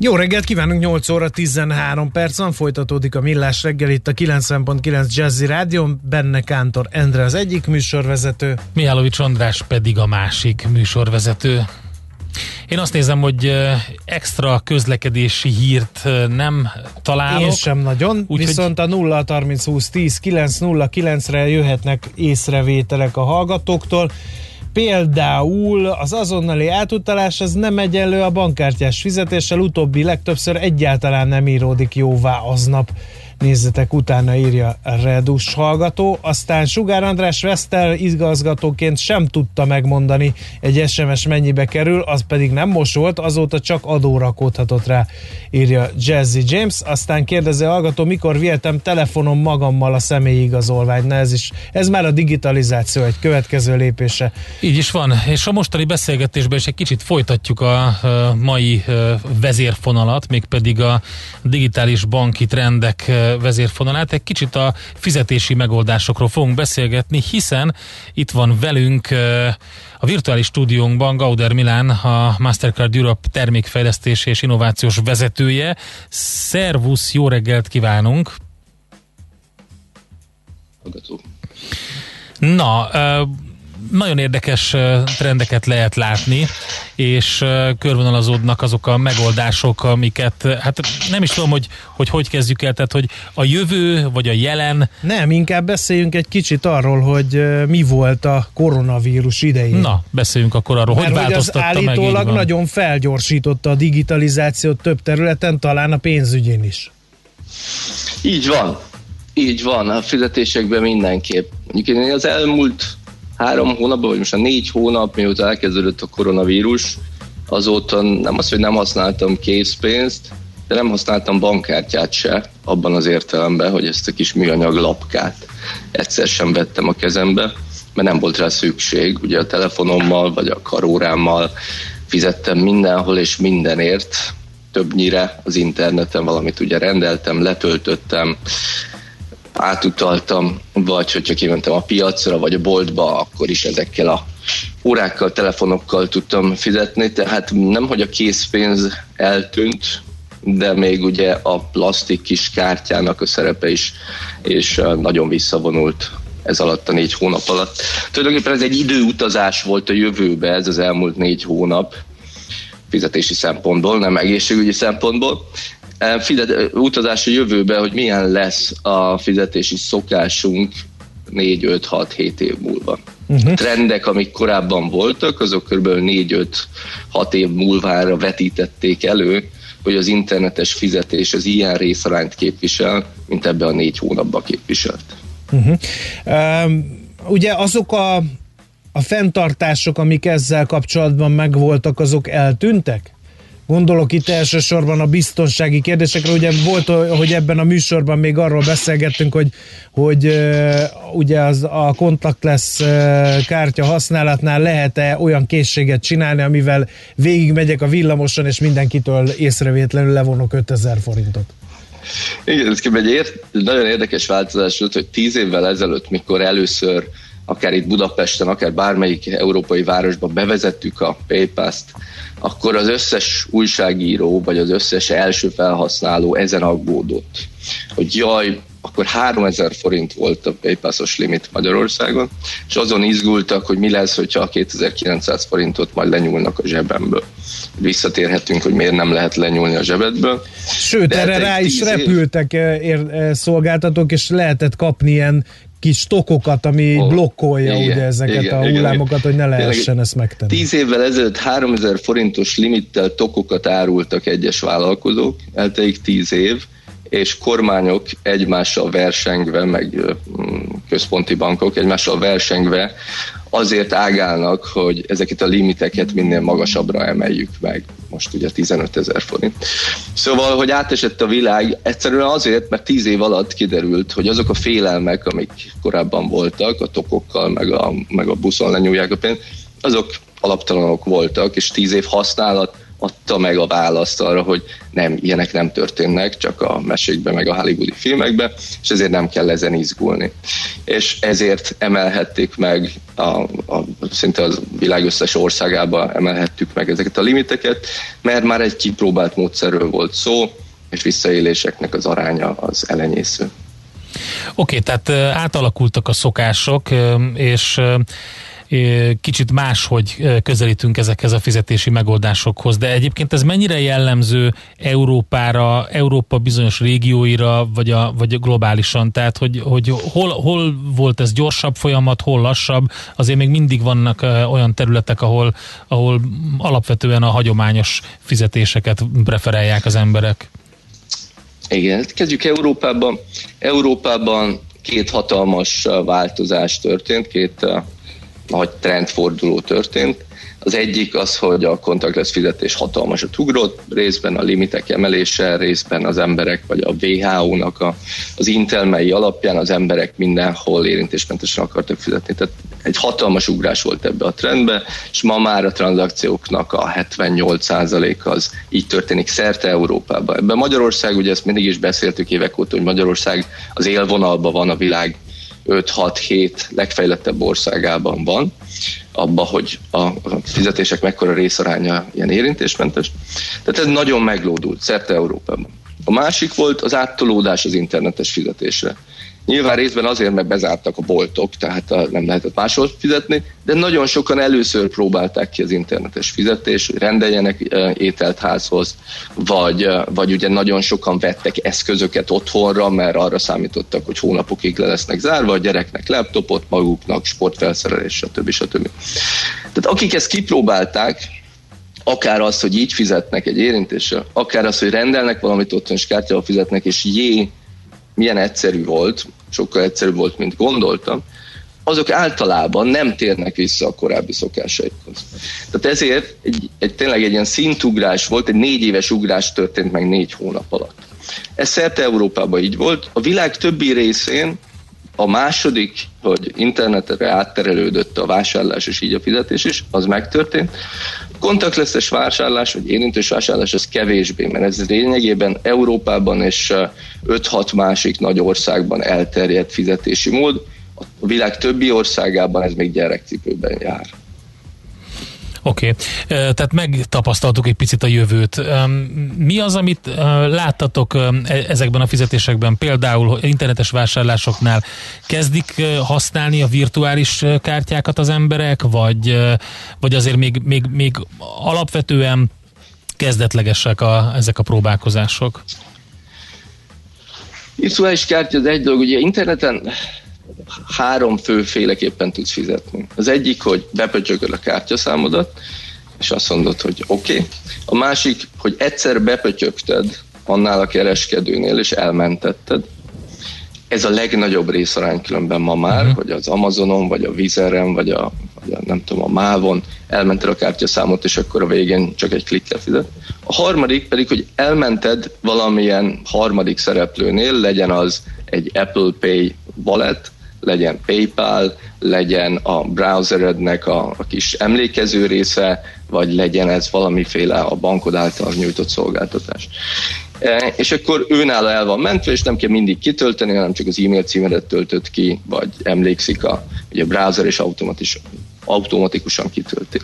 Jó reggelt kívánunk, 8 óra 13 percen folytatódik a Millás reggel itt a 90.9 Jazzy Rádion, benne Kántor Endre az egyik műsorvezető. Mihálovics András pedig a másik műsorvezető. Én azt nézem, hogy extra közlekedési hírt nem találok. Én sem nagyon, úgy, viszont hogy... a 0 30 20 10 9 0 9-re jöhetnek észrevételek a hallgatóktól. Például az azonnali átutalás az nem egyenlő a bankkártyás fizetéssel, utóbbi legtöbbször egyáltalán nem íródik jóvá aznap nézzetek utána, írja Redus hallgató. Aztán Sugár András Vesztel igazgatóként sem tudta megmondani egy SMS mennyibe kerül, az pedig nem most volt, azóta csak adó rakódhatott rá, írja Jazzy James. Aztán kérdezi a hallgató, mikor vihetem telefonom magammal a személyi igazolvány. Na ez is, ez már a digitalizáció egy következő lépése. Így is van, és a mostani beszélgetésben is egy kicsit folytatjuk a mai vezérfonalat, mégpedig a digitális banki trendek vezérfonalát. Egy kicsit a fizetési megoldásokról fogunk beszélgetni, hiszen itt van velünk a virtuális stúdiónkban Gauder Milán, a Mastercard Europe termékfejlesztés és innovációs vezetője. Szervusz, jó reggelt kívánunk! Na, nagyon érdekes trendeket lehet látni, és körvonalazódnak azok a megoldások, amiket, hát nem is tudom, hogy hogy, hogy kezdjük el, tehát hogy a jövő, vagy a jelen. Nem, inkább beszéljünk egy kicsit arról, hogy mi volt a koronavírus idején. Na, beszéljünk akkor arról, Mert hogy változtatta az állítólag meg nagyon felgyorsította a digitalizációt több területen, talán a pénzügyén is. Így van. Így van, a fizetésekben mindenképp. Mondjuk én az elmúlt három hónapban, vagy most a négy hónap, mióta elkezdődött a koronavírus, azóta nem az, hogy nem használtam készpénzt, de nem használtam bankkártyát se, abban az értelemben, hogy ezt a kis műanyag lapkát egyszer sem vettem a kezembe, mert nem volt rá szükség. Ugye a telefonommal vagy a karórámmal fizettem mindenhol és mindenért, többnyire az interneten valamit ugye rendeltem, letöltöttem, átutaltam, vagy hogyha kimentem a piacra, vagy a boltba, akkor is ezekkel a órákkal, telefonokkal tudtam fizetni, tehát nem, hogy a készpénz eltűnt, de még ugye a plastik kis kártyának a szerepe is, és nagyon visszavonult ez alatt a négy hónap alatt. Tulajdonképpen ez egy időutazás volt a jövőbe, ez az elmúlt négy hónap, fizetési szempontból, nem egészségügyi szempontból, fizet, utazás a jövőbe, hogy milyen lesz a fizetési szokásunk 4, 5, 6, 7 év múlva. Uh-huh. Trendek, amik korábban voltak, azok kb. 4-5-6 év múlvára vetítették elő, hogy az internetes fizetés az ilyen részarányt képvisel, mint ebbe a négy hónapban képviselt. Uh-huh. Um, ugye azok a, a fenntartások, amik ezzel kapcsolatban megvoltak, azok eltűntek? Gondolok itt elsősorban a biztonsági kérdésekre. Ugye volt, hogy ebben a műsorban még arról beszélgettünk, hogy, hogy ugye az, a contactless uh, kártya használatnál lehet-e olyan készséget csinálni, amivel végigmegyek a villamoson, és mindenkitől észrevétlenül levonok 5000 forintot. Igen, ez egy ért, nagyon érdekes változás volt, hogy tíz évvel ezelőtt, mikor először akár itt Budapesten, akár bármelyik európai városban bevezettük a PayPass-t, akkor az összes újságíró, vagy az összes első felhasználó ezen aggódott, hogy jaj, akkor 3000 forint volt a PayPass-os limit Magyarországon, és azon izgultak, hogy mi lesz, hogyha a 2900 forintot majd lenyúlnak a zsebemből. Visszatérhetünk, hogy miért nem lehet lenyúlni a zsebedből. Sőt, De erre hát rá is repültek év... Eh, ér, eh, szolgáltatók, és lehetett kapni ilyen kis tokokat, ami oh, blokkolja igen, ugye ezeket igen, a hullámokat, igen, hogy ne lehessen igen, ezt megtenni. Tíz évvel ezelőtt 3000 forintos limittel tokokat árultak egyes vállalkozók, eltelik tíz év, és kormányok egymással versengve, meg központi bankok egymással versengve azért ágálnak, hogy ezeket a limiteket minél magasabbra emeljük meg. Most ugye 15 ezer forint. Szóval, hogy átesett a világ, egyszerűen azért, mert 10 év alatt kiderült, hogy azok a félelmek, amik korábban voltak, a tokokkal, meg a, meg a buszon lenyúlják a pénzt, azok alaptalanok voltak, és 10 év használat adta meg a választ arra, hogy nem, ilyenek nem történnek, csak a mesékben, meg a hollywoodi filmekben, és ezért nem kell ezen izgulni. És ezért emelhették meg, a, a, szinte az világ összes országában emelhettük meg ezeket a limiteket, mert már egy kipróbált módszerről volt szó, és visszaéléseknek az aránya az elenyésző. Oké, okay, tehát átalakultak a szokások, és kicsit máshogy közelítünk ezekhez a fizetési megoldásokhoz, de egyébként ez mennyire jellemző Európára, Európa bizonyos régióira, vagy, a, vagy globálisan? Tehát, hogy, hogy hol, hol volt ez gyorsabb folyamat, hol lassabb? Azért még mindig vannak olyan területek, ahol, ahol alapvetően a hagyományos fizetéseket preferálják az emberek. Igen, kezdjük Európában. Európában két hatalmas változás történt, két nagy trendforduló történt. Az egyik az, hogy a contactless fizetés hatalmasat ugrott, részben a limitek emelése, részben az emberek, vagy a WHO-nak a, az intelmei alapján az emberek mindenhol érintésmentesen akartak fizetni. Tehát egy hatalmas ugrás volt ebbe a trendbe, és ma már a tranzakcióknak a 78% az így történik szerte Európában. Ebben Magyarország, ugye ezt mindig is beszéltük évek óta, hogy Magyarország az élvonalban van a világ 5-6-7 legfejlettebb országában van, abba, hogy a fizetések mekkora részaránya ilyen érintésmentes. Tehát ez nagyon meglódult szerte Európában. A másik volt az áttolódás az internetes fizetésre. Nyilván részben azért, mert bezártak a boltok, tehát nem lehetett máshol fizetni, de nagyon sokan először próbálták ki az internetes fizetés, hogy rendeljenek ételt házhoz, vagy, vagy ugye nagyon sokan vettek eszközöket otthonra, mert arra számítottak, hogy hónapokig le lesznek zárva, a gyereknek laptopot, maguknak sportfelszerelés, stb. stb. Tehát akik ezt kipróbálták, akár az, hogy így fizetnek egy érintéssel, akár az, hogy rendelnek valamit otthon, és kártyával fizetnek, és jé, milyen egyszerű volt, sokkal egyszerűbb volt, mint gondoltam, azok általában nem térnek vissza a korábbi szokásaikhoz. Tehát ezért egy, egy, tényleg egy ilyen szintugrás volt, egy négy éves ugrás történt meg négy hónap alatt. Ez szerte Európában így volt. A világ többi részén a második, hogy internetre átterelődött a vásárlás és így a fizetés is, az megtörtént. Kontaktleszes vásárlás, vagy érintős vásárlás, az kevésbé, mert ez lényegében Európában és 5-6 másik nagy országban elterjedt fizetési mód. A világ többi országában ez még gyerekcipőben jár. Oké, okay. tehát megtapasztaltuk egy picit a jövőt. Mi az, amit láttatok e, ezekben a fizetésekben, például internetes vásárlásoknál? Kezdik használni a virtuális kártyákat az emberek, vagy, vagy azért még, még, még alapvetően kezdetlegesek a, ezek a próbálkozások? Virtuális kártya az egy dolog, ugye interneten három főféleképpen tudsz fizetni. Az egyik, hogy bepötyögöd a kártyaszámodat, és azt mondod, hogy oké. Okay. A másik, hogy egyszer bepötyögted annál a kereskedőnél, és elmentetted. Ez a legnagyobb részarány különben ma már, uh-huh. hogy az Amazonon, vagy a Vizeren, vagy a, vagy a nem tudom, a Mávon elmented a kártyaszámot, és akkor a végén csak egy klikkel fizet. A harmadik pedig, hogy elmented valamilyen harmadik szereplőnél, legyen az egy Apple Pay wallet, legyen PayPal, legyen a browserednek a, a kis emlékező része, vagy legyen ez valamiféle a bankod által nyújtott szolgáltatás. E, és akkor őnála el van mentve, és nem kell mindig kitölteni, hanem csak az e-mail címedet töltött ki, vagy emlékszik a, ugye a browser, és automatikus, automatikusan kitölti.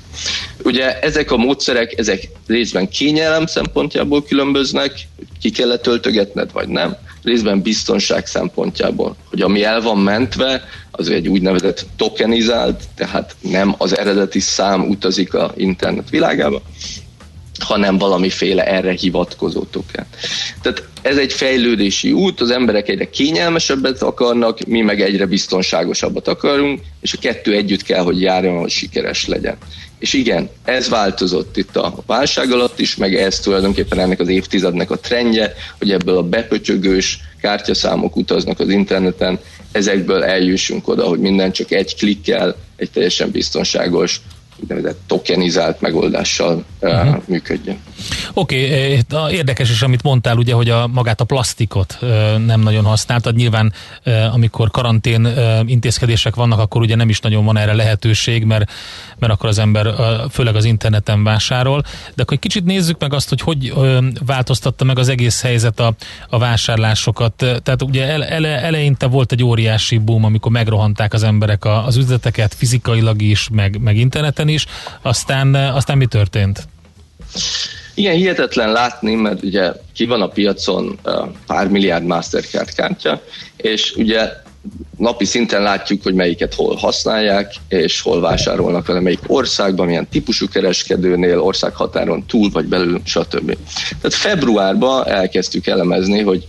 Ugye ezek a módszerek, ezek részben kényelem szempontjából különböznek, ki kellett töltögetned, vagy nem, részben biztonság szempontjából, hogy ami el van mentve, az egy úgynevezett tokenizált, tehát nem az eredeti szám utazik a internet világába, hanem valamiféle erre hivatkozó token. Tehát ez egy fejlődési út, az emberek egyre kényelmesebbet akarnak, mi meg egyre biztonságosabbat akarunk, és a kettő együtt kell, hogy járjon, hogy sikeres legyen. És igen, ez változott itt a válság alatt is, meg ez tulajdonképpen ennek az évtizednek a trendje, hogy ebből a bepöcsögős kártyaszámok utaznak az interneten, ezekből eljussunk oda, hogy minden csak egy klikkel, egy teljesen biztonságos, úgynevezett tokenizált megoldással uh-huh. működjön. Oké, okay, érdekes is, amit mondtál, ugye, hogy a, magát a plastikot nem nagyon használtad. Nyilván, amikor karantén intézkedések vannak, akkor ugye nem is nagyon van erre lehetőség, mert, mert akkor az ember főleg az interneten vásárol. De akkor egy kicsit nézzük meg azt, hogy hogy változtatta meg az egész helyzet a, a vásárlásokat. Tehát ugye ele, eleinte volt egy óriási boom, amikor megrohanták az emberek az üzleteket fizikailag is, meg, meg interneten is. Aztán, aztán mi történt? Igen, hihetetlen látni, mert ugye ki van a piacon pár milliárd Mastercard kártya, és ugye napi szinten látjuk, hogy melyiket hol használják, és hol vásárolnak vele, melyik országban, milyen típusú kereskedőnél, országhatáron túl vagy belül, stb. Tehát februárban elkezdtük elemezni, hogy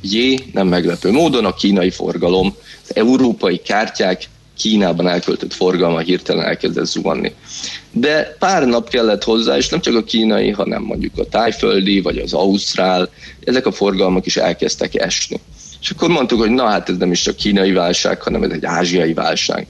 jé, nem meglepő módon a kínai forgalom, az európai kártyák Kínában elköltött forgalma hirtelen elkezdett zuhanni. De pár nap kellett hozzá, és nem csak a kínai, hanem mondjuk a tájföldi, vagy az ausztrál, ezek a forgalmak is elkezdtek esni. És akkor mondtuk, hogy na hát ez nem is csak kínai válság, hanem ez egy ázsiai válság.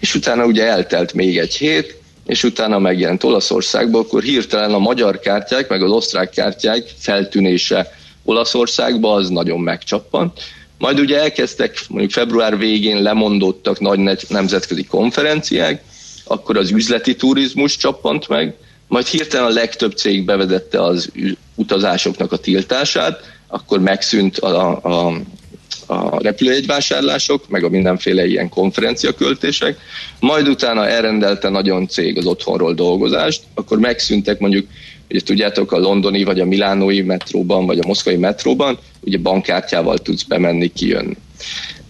És utána ugye eltelt még egy hét, és utána megjelent Olaszországból, akkor hirtelen a magyar kártyák, meg az osztrák kártyák feltűnése Olaszországba az nagyon megcsappant, majd ugye elkezdtek mondjuk február végén lemondottak nagy nemzetközi konferenciák, akkor az üzleti turizmus csappant meg, majd hirtelen a legtöbb cég bevedette az utazásoknak a tiltását, akkor megszűnt a, a, a repülőjegyvásárlások, meg a mindenféle ilyen konferenciaköltések, majd utána elrendelte nagyon cég az otthonról dolgozást, akkor megszűntek mondjuk Ugye tudjátok, a londoni vagy a milánói metróban, vagy a moszkvai metróban, ugye bankkártyával tudsz bemenni, kijönni.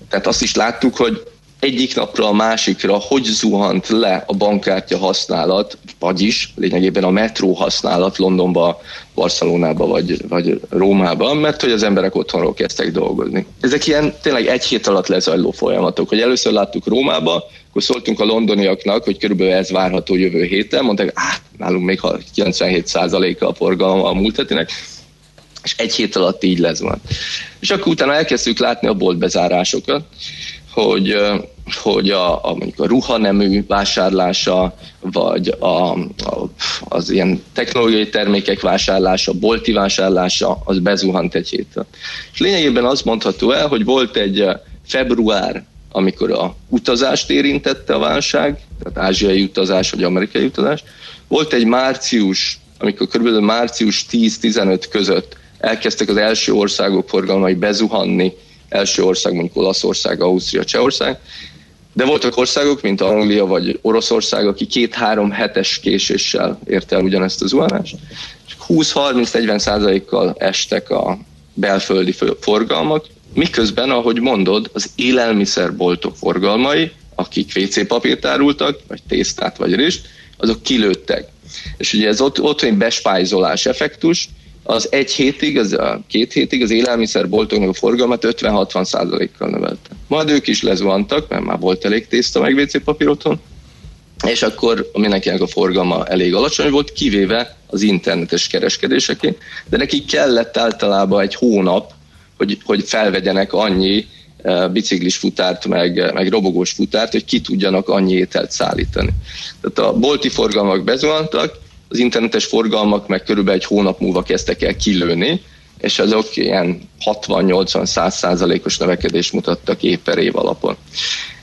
Tehát azt is láttuk, hogy egyik napra a másikra hogy zuhant le a bankkártya használat, vagyis lényegében a metró használat Londonba, Barcelonába vagy, vagy Rómába, mert hogy az emberek otthonról kezdtek dolgozni. Ezek ilyen tényleg egy hét alatt lezajló folyamatok, hogy először láttuk Rómába, akkor szóltunk a londoniaknak, hogy körülbelül ez várható jövő héten, mondták, hát nálunk még 97%-a a forgalma a múlt hetinek, és egy hét alatt így lesz van. És akkor utána elkezdtük látni a boltbezárásokat, hogy, hogy a, a, mondjuk a ruhanemű vásárlása, vagy a, a, az ilyen technológiai termékek vásárlása, bolti vásárlása, az bezuhant egy héttel. És lényegében azt mondható el, hogy volt egy február, amikor a utazást érintette a válság, tehát ázsiai utazás vagy amerikai utazás, volt egy március, amikor kb. március 10-15 között elkezdtek az első országok forgalmai bezuhanni, első ország mondjuk Olaszország, Ausztria, Csehország, de voltak országok, mint Anglia vagy Oroszország, aki két-három hetes késéssel érte el ugyanezt az zuhanást. 20-30-40 százalékkal estek a belföldi forgalmak, miközben, ahogy mondod, az élelmiszerboltok forgalmai, akik WC papírt árultak, vagy tésztát, vagy rist, azok kilőttek. És ugye ez ott, ott egy bespájzolás effektus, az egy hétig, az a két hétig az élelmiszerboltoknak a forgalmat 50-60 százalékkal növelte. Majd ők is lezuhantak, mert már volt elég tészta meg WC papír otthon, és akkor mindenkinek a forgalma elég alacsony volt, kivéve az internetes kereskedéseké, de nekik kellett általában egy hónap, hogy, hogy felvegyenek annyi uh, biciklis futárt, meg, meg robogós futárt, hogy ki tudjanak annyi ételt szállítani. Tehát a bolti forgalmak bezuhantak, az internetes forgalmak meg körülbelül egy hónap múlva kezdtek el kilőni, és azok ilyen 60-80-100 százalékos növekedést mutattak év per év alapon.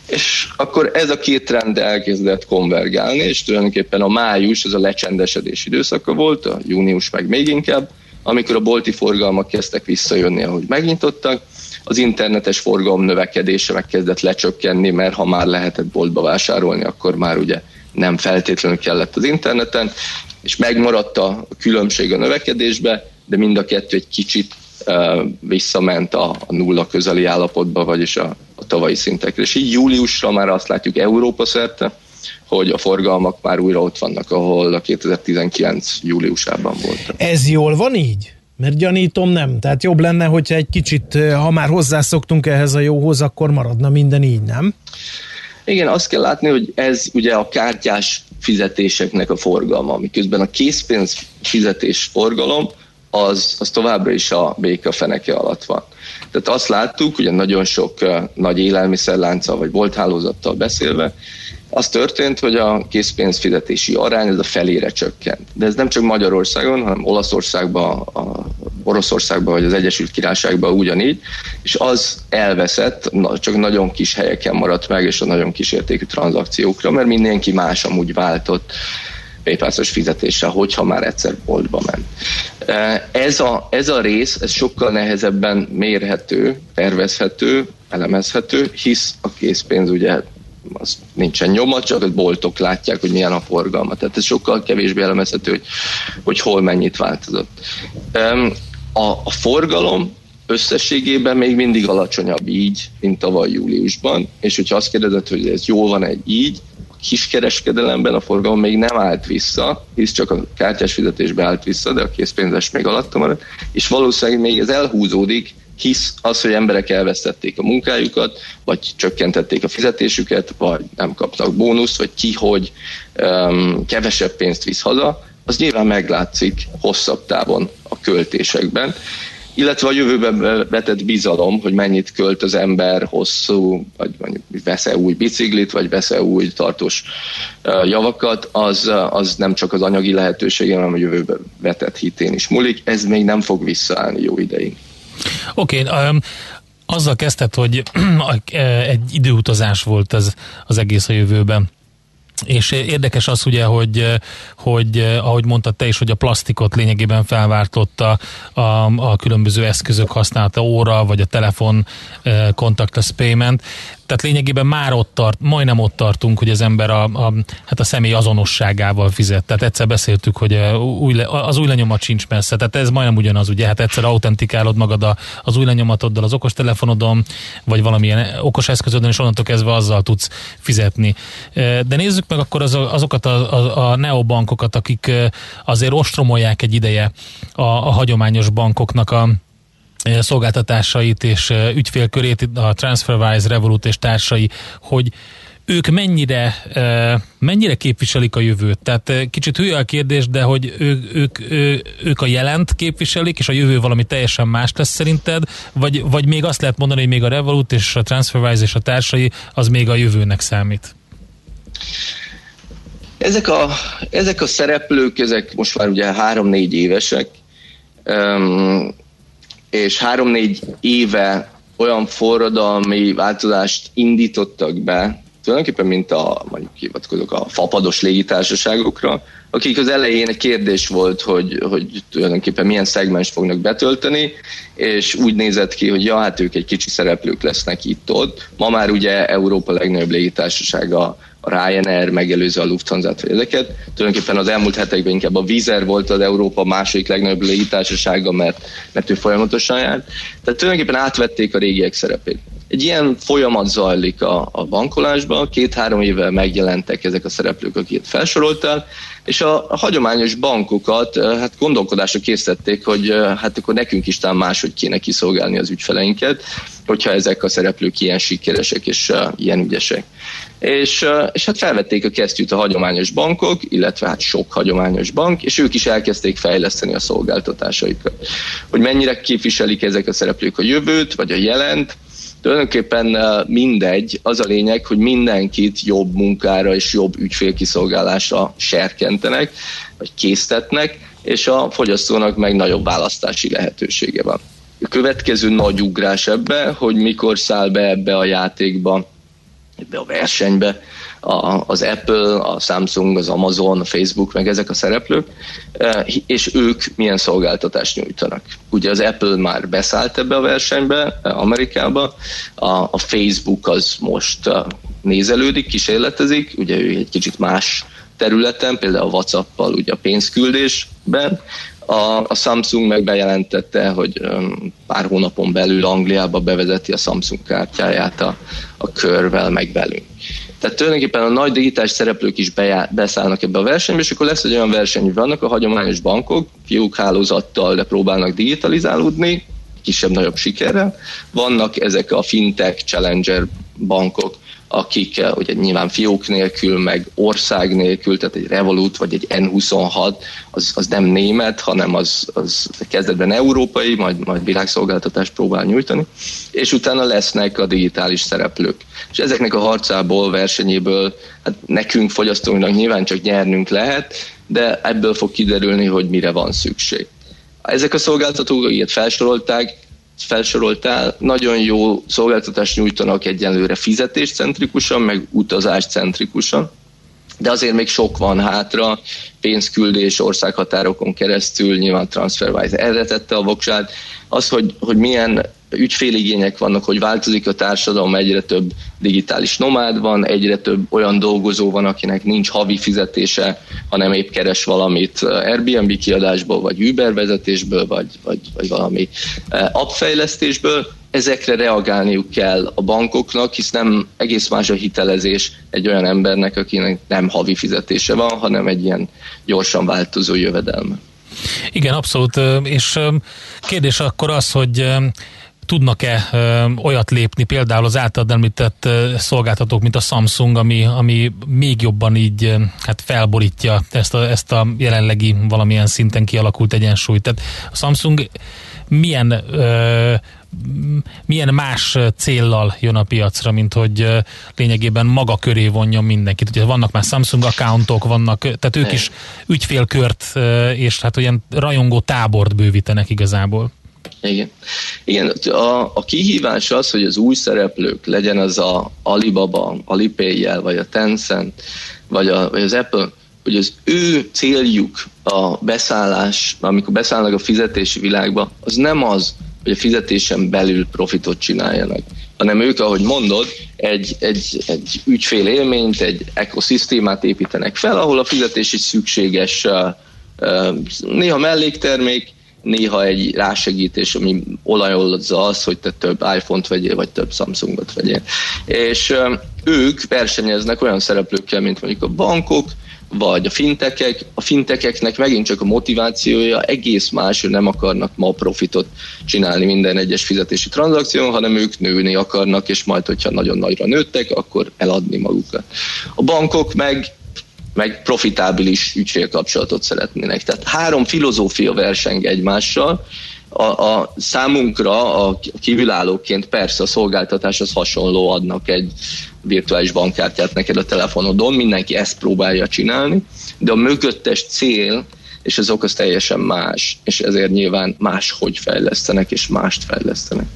És akkor ez a két trend elkezdett konvergálni, és tulajdonképpen a május az a lecsendesedés időszaka volt, a június meg még inkább, amikor a bolti forgalmak kezdtek visszajönni, ahogy megnyitottak, az internetes forgalom növekedése megkezdett lecsökkenni, mert ha már lehetett boltba vásárolni, akkor már ugye nem feltétlenül kellett az interneten, és megmaradt a különbség a növekedésbe, de mind a kettő egy kicsit visszament a nulla közeli állapotba, vagyis a, a tavalyi szintekre. És így júliusra már azt látjuk Európa szerte, hogy a forgalmak már újra ott vannak, ahol a 2019 júliusában volt. Ez jól van így? Mert gyanítom nem. Tehát jobb lenne, hogyha egy kicsit, ha már hozzászoktunk ehhez a jóhoz, akkor maradna minden így, nem? Igen, azt kell látni, hogy ez ugye a kártyás fizetéseknek a forgalma, miközben a készpénz fizetés forgalom az, az továbbra is a béka feneke alatt van. Tehát azt láttuk, ugye nagyon sok uh, nagy élelmiszerlánccal vagy bolthálózattal beszélve, az történt, hogy a készpénzfizetési arány ez a felére csökkent. De ez nem csak Magyarországon, hanem Olaszországban, a Oroszországban vagy az Egyesült Királyságban ugyanígy, és az elveszett, csak nagyon kis helyeken maradt meg, és a nagyon kis értékű tranzakciókra, mert mindenki más amúgy váltott PayPal-os fizetéssel, hogyha már egyszer boltba ment. Ez a, ez a rész, ez sokkal nehezebben mérhető, tervezhető, elemezhető, hisz a készpénz ugye az nincsen nyoma, csak a boltok látják, hogy milyen a forgalma. Tehát ez sokkal kevésbé elemezhető, hogy, hogy hol mennyit változott. A, a forgalom összességében még mindig alacsonyabb így, mint tavaly júliusban, és hogyha azt kérdezed, hogy ez jó van egy így, a kiskereskedelemben a forgalom még nem állt vissza, hisz csak a kártyás fizetésbe állt vissza, de a készpénzes még alatta maradt, és valószínűleg még ez elhúzódik, hisz az, hogy emberek elvesztették a munkájukat, vagy csökkentették a fizetésüket, vagy nem kaptak bónuszt, vagy ki, hogy um, kevesebb pénzt visz haza, az nyilván meglátszik hosszabb távon a költésekben, illetve a jövőben vetett bizalom, hogy mennyit költ az ember hosszú, vagy mondjuk vesz-e új biciklit, vagy vesz-e új tartós javakat, az, az nem csak az anyagi lehetősége, hanem a jövőben vetett hitén is múlik. Ez még nem fog visszaállni jó ideig. Oké, okay, um, azzal kezdted, hogy egy időutazás volt ez az egész a jövőben. És érdekes az ugye, hogy, hogy ahogy mondtad te is, hogy a plastikot lényegében felváltotta a, a különböző eszközök használata, óra, vagy a telefon contactless payment tehát lényegében már ott tart, majdnem ott tartunk, hogy az ember a, a, hát a személy azonosságával fizet. Tehát egyszer beszéltük, hogy új, az új lenyomat sincs messze, tehát ez majdnem ugyanaz, ugye, hát egyszer autentikálod magad a, az új lenyomatoddal, az okostelefonodon, vagy valamilyen okos eszközödön, és onnantól kezdve azzal tudsz fizetni. De nézzük meg akkor az, azokat a, a, a neobankokat, akik azért ostromolják egy ideje a, a hagyományos bankoknak a szolgáltatásait és ügyfélkörét, a TransferWise, Revolut és társai, hogy ők mennyire, mennyire képviselik a jövőt? Tehát kicsit hülye a kérdés, de hogy ők, ők, ők a jelent képviselik, és a jövő valami teljesen más lesz szerinted, vagy, vagy még azt lehet mondani, hogy még a Revolut és a TransferWise és a társai az még a jövőnek számít? Ezek a, ezek a szereplők, ezek most már ugye három-négy évesek, és három-négy éve olyan forradalmi változást indítottak be, tulajdonképpen mint a, mondjuk hivatkozok a fapados légitársaságokra, akik az elején egy kérdés volt, hogy, hogy tulajdonképpen milyen szegmens fognak betölteni, és úgy nézett ki, hogy ja, hát ők egy kicsi szereplők lesznek itt-ott. Ma már ugye Európa legnagyobb légitársasága a Ryanair megelőző a lufthansa vagy ezeket. Tulajdonképpen az elmúlt hetekben inkább a Vizer volt az Európa második legnagyobb légitársasága, mert, mert ő folyamatosan járt. Tehát tulajdonképpen átvették a régiek szerepét. Egy ilyen folyamat zajlik a, a bankolásban, két-három éve megjelentek ezek a szereplők, akiket felsoroltál, és a, a hagyományos bankokat hát gondolkodásra készítették, hogy hát akkor nekünk is talán máshogy kéne kiszolgálni az ügyfeleinket, hogyha ezek a szereplők ilyen sikeresek és uh, ilyen ügyesek. És, uh, és hát felvették a kesztyűt a hagyományos bankok, illetve hát sok hagyományos bank, és ők is elkezdték fejleszteni a szolgáltatásaikat. Hogy mennyire képviselik ezek a szereplők a jövőt, vagy a jelent, Tulajdonképpen mindegy, az a lényeg, hogy mindenkit jobb munkára és jobb ügyfélkiszolgálásra serkentenek, vagy késztetnek, és a fogyasztónak meg nagyobb választási lehetősége van. A következő nagy ugrás ebbe, hogy mikor száll be ebbe a játékba, ebbe a versenybe, a, az Apple, a Samsung, az Amazon, a Facebook, meg ezek a szereplők, e, és ők milyen szolgáltatást nyújtanak. Ugye az Apple már beszállt ebbe a versenybe, e, Amerikába, a, a Facebook az most e, nézelődik, kísérletezik, ugye ő egy kicsit más területen, például a WhatsApp-pal ugye a pénzküldésben, a, a Samsung meg bejelentette, hogy pár hónapon belül Angliába bevezeti a Samsung kártyáját a, a körvel meg velünk. Tehát tulajdonképpen a nagy digitális szereplők is bejá, beszállnak ebbe a versenybe, és akkor lesz egy olyan verseny, hogy vannak a hagyományos bankok, fiúk hálózattal próbálnak digitalizálódni, kisebb-nagyobb sikerrel. Vannak ezek a fintech challenger bankok, akik eh, ugye nyilván fiók nélkül, meg ország nélkül, tehát egy Revolut vagy egy N26, az, az nem német, hanem az, az kezdetben európai, majd, majd világszolgáltatást próbál nyújtani, és utána lesznek a digitális szereplők. És ezeknek a harcából, versenyéből, hát nekünk fogyasztóinak nyilván csak nyernünk lehet, de ebből fog kiderülni, hogy mire van szükség. Ezek a szolgáltatók, ilyet felsorolták, felsoroltál, nagyon jó szolgáltatást nyújtanak egyenlőre fizetéscentrikusan, meg utazáscentrikusan, de azért még sok van hátra, pénzküldés országhatárokon keresztül, nyilván TransferWise erre tette a voksát. Az, hogy, hogy milyen ügyféligények vannak, hogy változik a társadalom, egyre több digitális nomád van, egyre több olyan dolgozó van, akinek nincs havi fizetése, hanem épp keres valamit Airbnb kiadásból, vagy Uber vezetésből, vagy, vagy, vagy valami eh, appfejlesztésből, ezekre reagálniuk kell a bankoknak, hisz nem egész más a hitelezés egy olyan embernek, akinek nem havi fizetése van, hanem egy ilyen gyorsan változó jövedelme. Igen, abszolút, és kérdés akkor az, hogy tudnak-e ö, olyat lépni, például az általad említett ö, szolgáltatók, mint a Samsung, ami, ami még jobban így ö, hát felborítja ezt a, ezt a jelenlegi valamilyen szinten kialakult egyensúlyt. Tehát a Samsung milyen ö, milyen más céllal jön a piacra, mint hogy lényegében maga köré vonjon mindenkit. Ugye vannak már Samsung accountok, vannak, tehát ők is ügyfélkört és hát olyan rajongó tábort bővítenek igazából. Igen. Igen, a, a kihívás az, hogy az új szereplők, legyen az a Alibaba, Alipay-jel, vagy a Tencent, vagy, a, vagy az Apple, hogy az ő céljuk a beszállás, amikor beszállnak a fizetési világba, az nem az, hogy a fizetésen belül profitot csináljanak, hanem ők, ahogy mondod, egy, egy, egy ügyfél élményt, egy ekoszisztémát építenek fel, ahol a fizetés is szükséges, néha melléktermék, néha egy rásegítés, ami olajolza az, hogy te több iPhone-t vegyél, vagy több Samsungot vegyél. És ők versenyeznek olyan szereplőkkel, mint mondjuk a bankok, vagy a fintekek. A fintekeknek megint csak a motivációja egész más, hogy nem akarnak ma profitot csinálni minden egyes fizetési tranzakción, hanem ők nőni akarnak, és majd, hogyha nagyon nagyra nőttek, akkor eladni magukat. A bankok meg meg profitábilis ügyfélkapcsolatot szeretnének. Tehát három filozófia verseng egymással, a, a számunkra a kívülállóként persze a szolgáltatás az hasonló, adnak egy virtuális bankkártyát neked a telefonodon, mindenki ezt próbálja csinálni, de a mögöttes cél és az teljesen más, és ezért nyilván máshogy fejlesztenek, és mást fejlesztenek.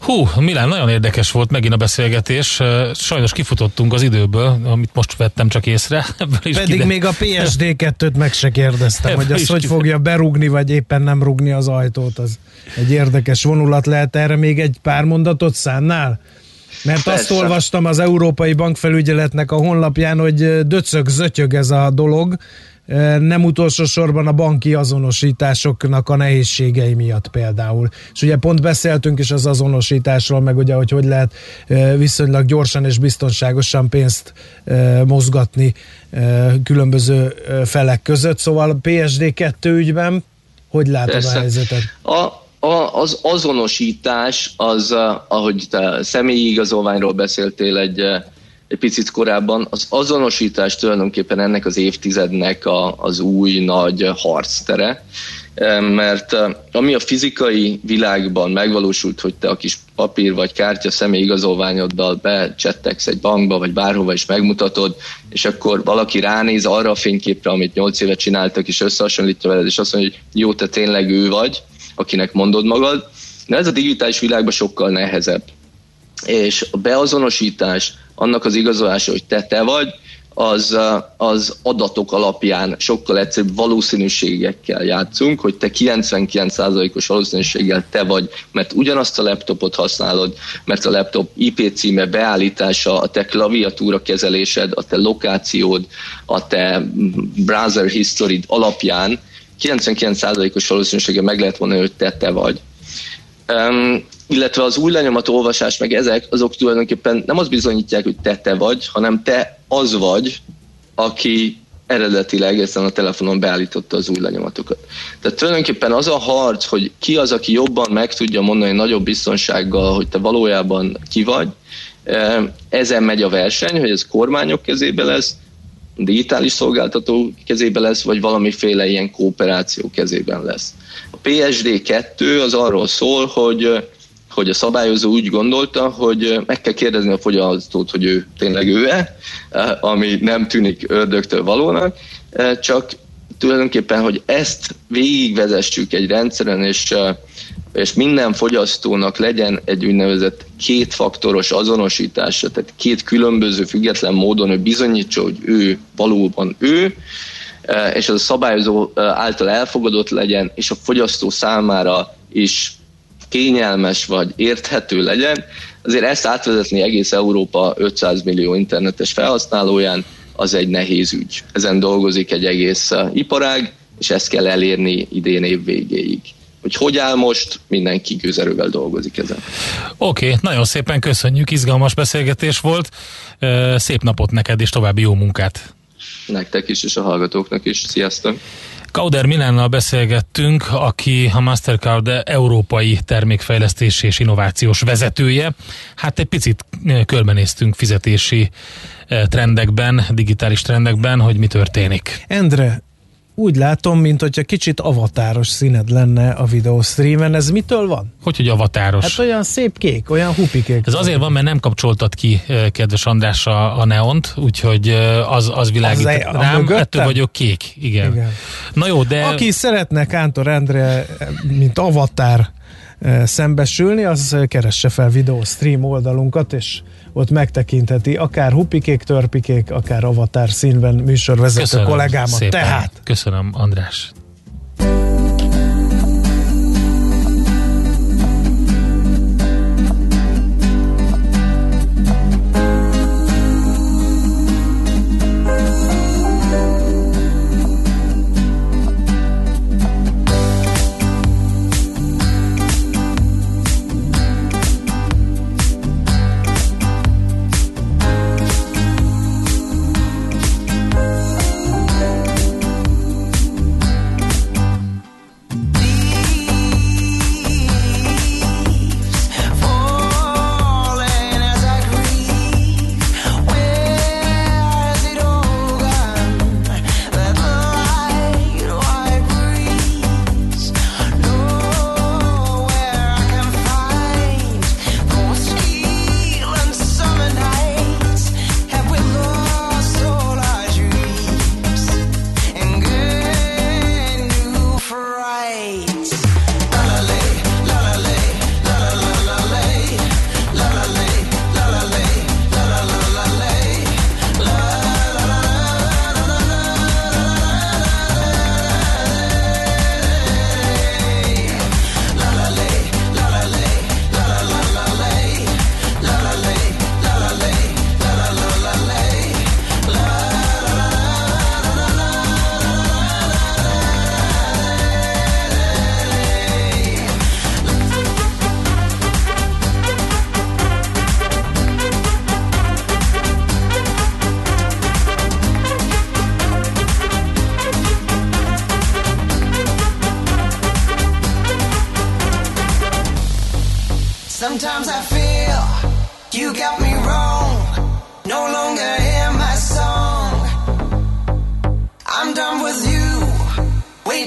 Hú, Milán, nagyon érdekes volt megint a beszélgetés. Sajnos kifutottunk az időből, amit most vettem csak észre. is Pedig kide... még a PSD2-t meg se kérdeztem, Ebből hogy azt hogy fogja berugni, vagy éppen nem rugni az ajtót. Az egy érdekes vonulat lehet erre még egy pár mondatot szánnál? Mert Persze. azt olvastam az Európai Bankfelügyeletnek a honlapján, hogy döcög, zötyög ez a dolog, nem utolsó sorban a banki azonosításoknak a nehézségei miatt például. És ugye pont beszéltünk is az azonosításról, meg ugye, hogy hogy lehet viszonylag gyorsan és biztonságosan pénzt mozgatni különböző felek között. Szóval PSD2 ügyben hogy látod Persze. a helyzetet? A, a, az azonosítás, az, ahogy te személyi igazolványról beszéltél egy egy picit korábban, az azonosítás tulajdonképpen ennek az évtizednek a, az új nagy harctere, mert ami a fizikai világban megvalósult, hogy te a kis papír vagy kártya személy igazolványoddal becsettegsz egy bankba, vagy bárhova is megmutatod, és akkor valaki ránéz arra a fényképre, amit nyolc éve csináltak, és összehasonlítja veled, és azt mondja, hogy jó, te tényleg ő vagy, akinek mondod magad. De ez a digitális világban sokkal nehezebb. És a beazonosítás, annak az igazolása, hogy te te vagy, az, az adatok alapján sokkal egyszerűbb valószínűségekkel játszunk, hogy te 99%-os valószínűséggel te vagy, mert ugyanazt a laptopot használod, mert a laptop IP címe beállítása, a te klaviatúra kezelésed, a te lokációd, a te browser history alapján 99%-os valószínűséggel meg lehet mondani, hogy te te vagy. Um, illetve az új lenyomat olvasás, meg ezek, azok tulajdonképpen nem az bizonyítják, hogy te te vagy, hanem te az vagy, aki eredetileg ezen a telefonon beállította az új lenyomatokat. Tehát tulajdonképpen az a harc, hogy ki az, aki jobban meg tudja mondani nagyobb biztonsággal, hogy te valójában ki vagy, Ezen megy a verseny, hogy ez kormányok kezébe lesz, digitális szolgáltató kezébe lesz, vagy valamiféle ilyen kooperáció kezében lesz. A PSD 2 az arról szól, hogy hogy a szabályozó úgy gondolta, hogy meg kell kérdezni a fogyasztót, hogy ő tényleg ő-e, ami nem tűnik ördögtől valónak, csak tulajdonképpen, hogy ezt végigvezessük egy rendszeren, és, és minden fogyasztónak legyen egy úgynevezett kétfaktoros azonosítása, tehát két különböző független módon ő bizonyítsa, hogy ő valóban ő, és az a szabályozó által elfogadott legyen, és a fogyasztó számára is kényelmes vagy érthető legyen, azért ezt átvezetni egész Európa 500 millió internetes felhasználóján, az egy nehéz ügy. Ezen dolgozik egy egész uh, iparág, és ezt kell elérni idén év végéig. Hogy hogy áll most, mindenki gőzerővel dolgozik ezen. Oké, okay, nagyon szépen köszönjük, izgalmas beszélgetés volt. Szép napot neked, és további jó munkát! Nektek is, és a hallgatóknak is. Sziasztok! Kauder Milánnal beszélgettünk, aki a Mastercard európai termékfejlesztési és innovációs vezetője. Hát egy picit körbenéztünk fizetési trendekben, digitális trendekben, hogy mi történik. Endre, úgy látom, mint hogyha kicsit avatáros színed lenne a videostreamen. Ez mitől van? Hogy, hogy avatáros? Hát olyan szép kék, olyan hupikék. Ez azért van, mert nem kapcsoltad ki, kedves András, a, a neont, úgyhogy az, az világít az rám, mögöttem? ettől vagyok kék. Igen. Igen. Na jó, de... Aki szeretne Kántor Endre, mint avatár szembesülni, az keresse fel videó stream oldalunkat, és ott megtekintheti akár hupikék, törpikék, akár avatár színben műsorvezető Köszönöm kollégámat. Szépen. Tehát. Köszönöm, András.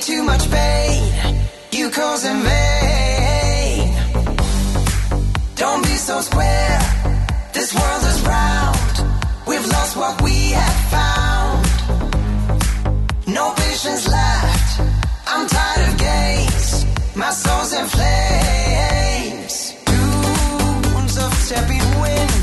too much pain. You cause in vain. Don't be so square. This world is round. We've lost what we have found. No patience left. I'm tired of games. My soul's in flames. Dunes of tepid wind.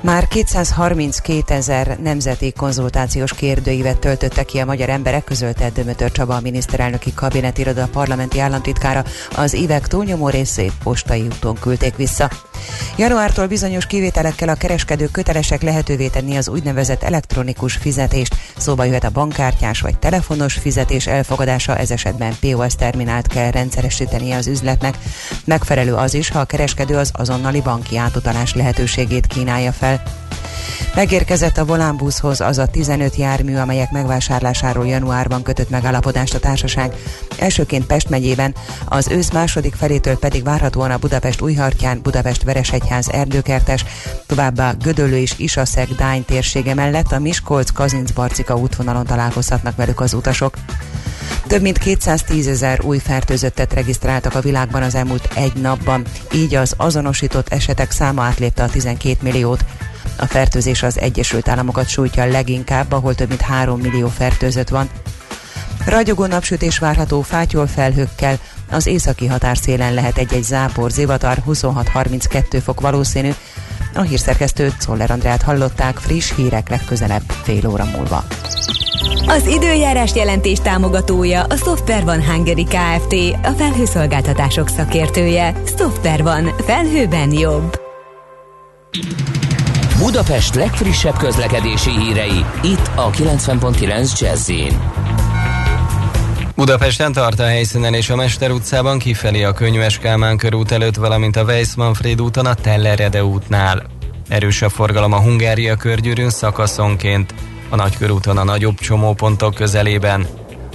Már 232 ezer nemzeti konzultációs kérdőívet töltöttek ki a magyar emberek, közölte Dömötör Csaba a miniszterelnöki kabinetiroda parlamenti államtitkára. Az évek túlnyomó részét postai úton küldték vissza. Januártól bizonyos kivételekkel a kereskedők kötelesek lehetővé tenni az úgynevezett elektronikus fizetést. Szóba jöhet a bankkártyás vagy telefonos fizetés elfogadása, ez esetben POS terminált kell rendszeresíteni az üzletnek. Megfelelő az is, ha a kereskedő az azonnali banki átutalás lehetőségét kínálja fel. Megérkezett a volánbuszhoz az a 15 jármű, amelyek megvásárlásáról januárban kötött megállapodást a társaság. Elsőként Pest megyében, az ősz második felétől pedig várhatóan a Budapest Újhartyán, Budapest Veresegyház erdőkertes, továbbá Gödöllő és Isaszeg Dány térsége mellett a Miskolc Kazinc Barcika útvonalon találkozhatnak velük az utasok. Több mint 210 ezer új fertőzöttet regisztráltak a világban az elmúlt egy napban, így az azonosított esetek száma átlépte a 12 milliót. A fertőzés az Egyesült Államokat sújtja leginkább, ahol több mint 3 millió fertőzött van. Ragyogó napsütés várható fátyol felhőkkel, az északi határszélen lehet egy-egy zápor, zivatar 26-32 fok valószínű. A hírszerkesztőt Szoller Andrát hallották friss hírek legközelebb fél óra múlva. Az időjárás jelentés támogatója a Software van Hungary Kft. A felhőszolgáltatások szakértője. Software van. Felhőben jobb. Budapest legfrissebb közlekedési hírei, itt a 90.9 jazz Budapesten tart a helyszínen és a Mester utcában kifelé a Könyves Kálmán körút előtt, valamint a Weiss-Manfred úton a Tellerede útnál. Erős a forgalom a Hungária körgyűrűn szakaszonként, a Nagykörúton a nagyobb csomópontok közelében,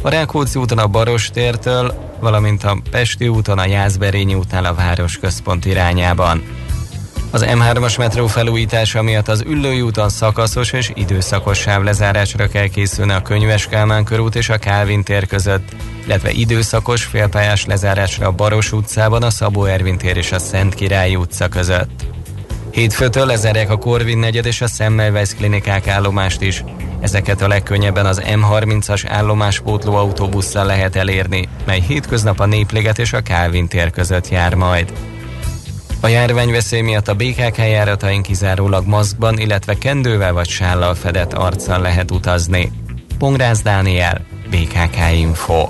a Rákóczi úton a Baros tértől, valamint a Pesti úton a Jászberényi útnál a városközpont irányában. Az M3-as metró felújítása miatt az Üllői úton szakaszos és időszakos sávlezárásra kell készülni a Könyves Kálmán körút és a Kálvin tér között, illetve időszakos félpályás lezárásra a Baros utcában, a Szabó Ervin tér és a Szent Király utca között. Hétfőtől lezárják a Korvin negyed és a Semmelweis klinikák állomást is. Ezeket a legkönnyebben az M30-as állomás pótló autóbusszal lehet elérni, mely hétköznap a Népliget és a Kálvin tér között jár majd. A járványveszély miatt a BKK járatain kizárólag maszkban, illetve kendővel vagy sállal fedett arccal lehet utazni. Pongrász Dániel, BKK Info.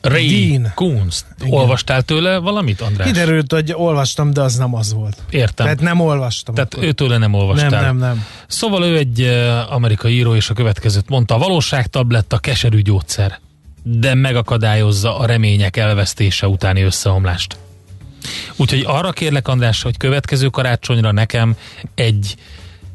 Ray Dean. Igen. Olvastál tőle valamit, András? Kiderült, hogy olvastam, de az nem az volt. Értem. Tehát nem olvastam. Tehát akkor. őtőle nem olvastál. Nem, nem, nem. Szóval ő egy uh, amerikai író, és a következőt mondta, a valóságtabletta keserű gyógyszer, de megakadályozza a remények elvesztése utáni összeomlást. Úgyhogy arra kérlek, András, hogy következő karácsonyra nekem egy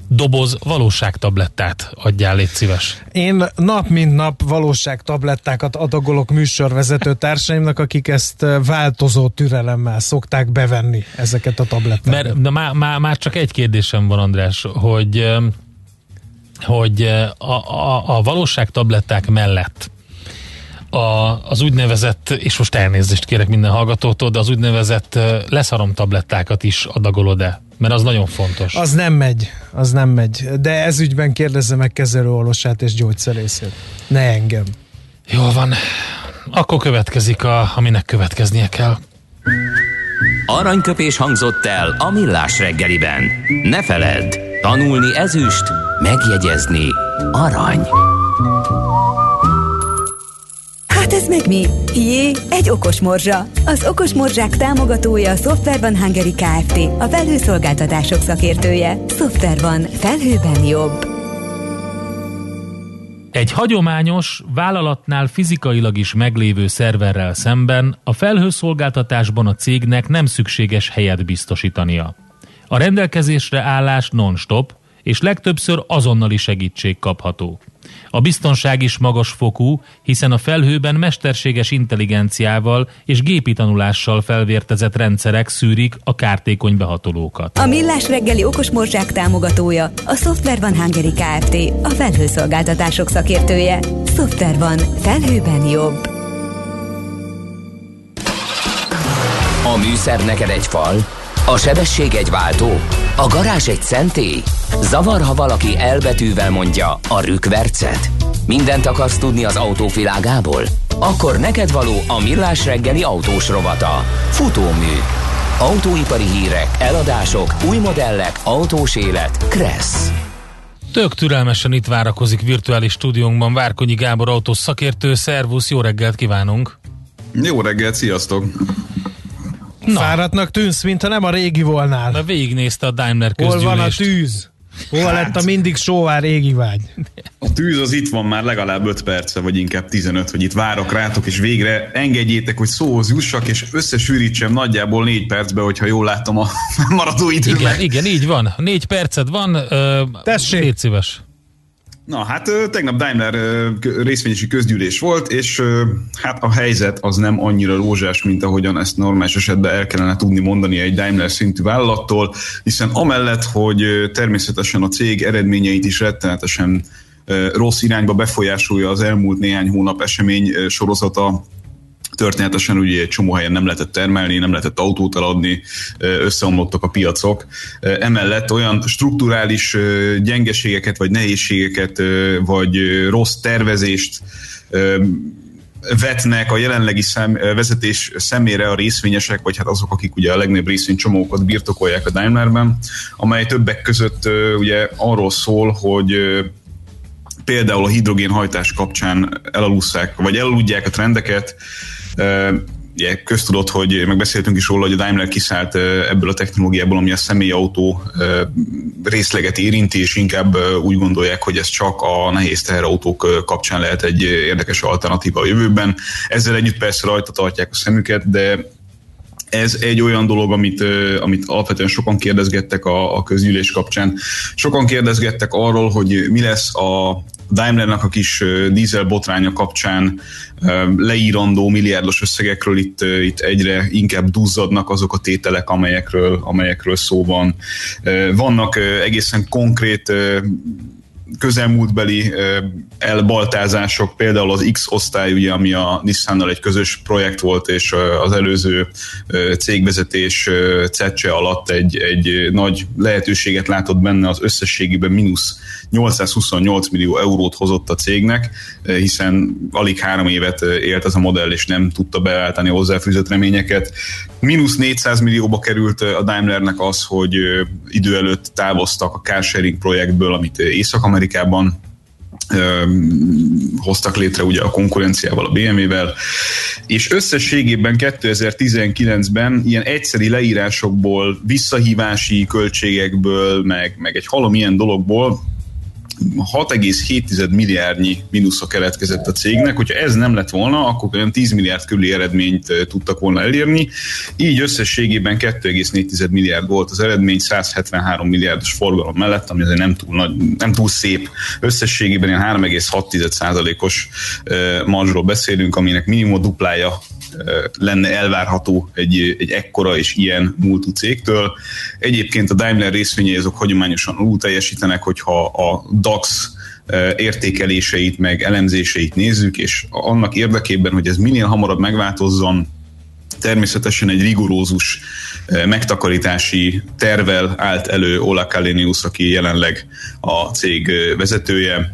doboz valóságtablettát adjál, légy szíves. Én nap mint nap valóságtablettákat adagolok műsorvezető társaimnak, akik ezt változó türelemmel szokták bevenni ezeket a tablettákat. Mert de má, má, már csak egy kérdésem van, András, hogy hogy a, a, a valóságtabletták mellett a, az úgynevezett, és most elnézést kérek minden hallgatótól, de az úgynevezett leszarom tablettákat is adagolod-e? Mert az nagyon fontos. Az nem megy, az nem megy. De ez ügyben kérdezze meg kezelőorvosát és gyógyszerészét. Ne engem. Jó van. Akkor következik, a, aminek következnie kell. Aranyköpés hangzott el a millás reggeliben. Ne feledd, tanulni ezüst, megjegyezni arany. Ez meg mi? Jé, egy okos morzsa. Az okos morzsák támogatója a Software van Hungary Kft. A felhőszolgáltatások szakértője. Software van. Felhőben jobb. Egy hagyományos, vállalatnál fizikailag is meglévő szerverrel szemben a felhőszolgáltatásban a cégnek nem szükséges helyet biztosítania. A rendelkezésre állás non-stop, és legtöbbször azonnali segítség kapható. A biztonság is magas fokú, hiszen a felhőben mesterséges intelligenciával és gépi tanulással felvértezett rendszerek szűrik a kártékony behatolókat. A Millás reggeli okos morzsák támogatója a Software van Hungary Kft. A felhőszolgáltatások szakértője. Software van. Felhőben jobb. A műszer neked egy fal, a sebesség egy váltó, a garázs egy szentély. Zavar, ha valaki elbetűvel mondja a rükvercet. Mindent akarsz tudni az autóvilágából? Akkor neked való a millás reggeli autós rovata. Futómű. Autóipari hírek, eladások, új modellek, autós élet. Kressz. Tök türelmesen itt várakozik virtuális stúdiónkban Várkonyi Gábor autós szakértő. Szervusz, jó reggelt kívánunk! Jó reggelt, sziasztok! Na. Fáradtnak tűnsz, mintha nem a régi volnál. Na végignézte a Daimler közgyűlést. Hol van a tűz? Hol hát, lett a mindig sóvár régi vágy? A tűz az itt van már legalább 5 perce, vagy inkább 15, hogy itt várok rátok, és végre engedjétek, hogy szóhoz jussak, és összesűrítsem nagyjából 4 percbe, hogyha jól látom a maradó időmet. Igen, igen, így van. 4 perced van. Ö, Tessék. Légy szíves. Na hát tegnap Daimler részvényesi közgyűlés volt, és hát a helyzet az nem annyira rózsás, mint ahogyan ezt normális esetben el kellene tudni mondani egy Daimler szintű vállalattól, hiszen amellett, hogy természetesen a cég eredményeit is rettenetesen rossz irányba befolyásolja az elmúlt néhány hónap esemény sorozata, Történetesen ugye egy csomó helyen nem lehetett termelni, nem lehetett autót eladni, összeomlottak a piacok. Emellett olyan strukturális gyengeségeket, vagy nehézségeket, vagy rossz tervezést vetnek a jelenlegi szem, vezetés szemére a részvényesek, vagy hát azok, akik ugye a legnagyobb részvénycsomókat birtokolják a Daimlerben, amely többek között ugye arról szól, hogy például a hidrogénhajtás kapcsán elalusszák, vagy elaludják a trendeket, ugye köztudott, hogy megbeszéltünk is róla, hogy a Daimler kiszállt ebből a technológiából, ami a személyautó részleget érinti, és inkább úgy gondolják, hogy ez csak a nehéz teherautók kapcsán lehet egy érdekes alternatíva a jövőben. Ezzel együtt persze rajta tartják a szemüket, de ez egy olyan dolog, amit, amit alapvetően sokan kérdezgettek a, a közgyűlés kapcsán. Sokan kérdezgettek arról, hogy mi lesz a Daimlernek a kis dízel botránya kapcsán leírandó milliárdos összegekről itt, itt egyre inkább duzzadnak azok a tételek, amelyekről, amelyekről szó van. Vannak egészen konkrét közelmúltbeli elbaltázások, például az X-osztály, ugye, ami a Nissannal egy közös projekt volt, és az előző cégvezetés cecse alatt egy, egy nagy lehetőséget látott benne, az összességében mínusz 828 millió eurót hozott a cégnek, hiszen alig három évet élt ez a modell, és nem tudta beállítani a hozzáfűzött reményeket. Mínusz 400 millióba került a Daimlernek az, hogy idő előtt távoztak a carsharing projektből, amit Észak-Amerikában hoztak létre ugye a konkurenciával, a BMW-vel, és összességében 2019-ben ilyen egyszeri leírásokból, visszahívási költségekből, meg, meg egy halom ilyen dologból 6,7 milliárdnyi mínuszra keletkezett a cégnek, hogyha ez nem lett volna, akkor olyan 10 milliárd körüli eredményt tudtak volna elérni, így összességében 2,4 milliárd volt az eredmény 173 milliárdos forgalom mellett, ami azért nem túl, nagy, nem túl szép. Összességében ilyen 3,6 os marzsról beszélünk, aminek minimum duplája lenne elvárható egy, egy ekkora és ilyen múltú cégtől. Egyébként a Daimler részvényei azok hagyományosan alul teljesítenek, hogyha a DAX értékeléseit, meg elemzéseit nézzük, és annak érdekében, hogy ez minél hamarabb megváltozzon, természetesen egy rigorózus megtakarítási tervel állt elő Ola Kalenius, aki jelenleg a cég vezetője,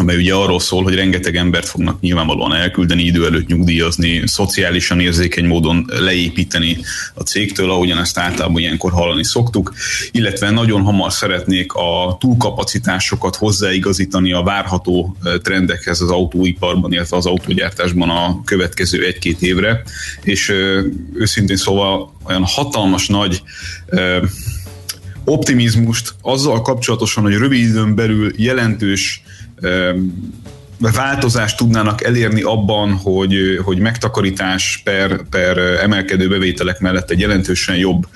amely ugye arról szól, hogy rengeteg embert fognak nyilvánvalóan elküldeni, idő előtt nyugdíjazni, szociálisan érzékeny módon leépíteni a cégtől, ahogyan ezt általában ilyenkor hallani szoktuk, illetve nagyon hamar szeretnék a túlkapacitásokat hozzáigazítani a várható trendekhez az autóiparban, illetve az autógyártásban a következő egy-két évre, és őszintén szóval olyan hatalmas nagy optimizmust azzal kapcsolatosan, hogy rövid időn belül jelentős változást tudnának elérni abban, hogy, hogy megtakarítás per, per emelkedő bevételek mellett egy jelentősen jobb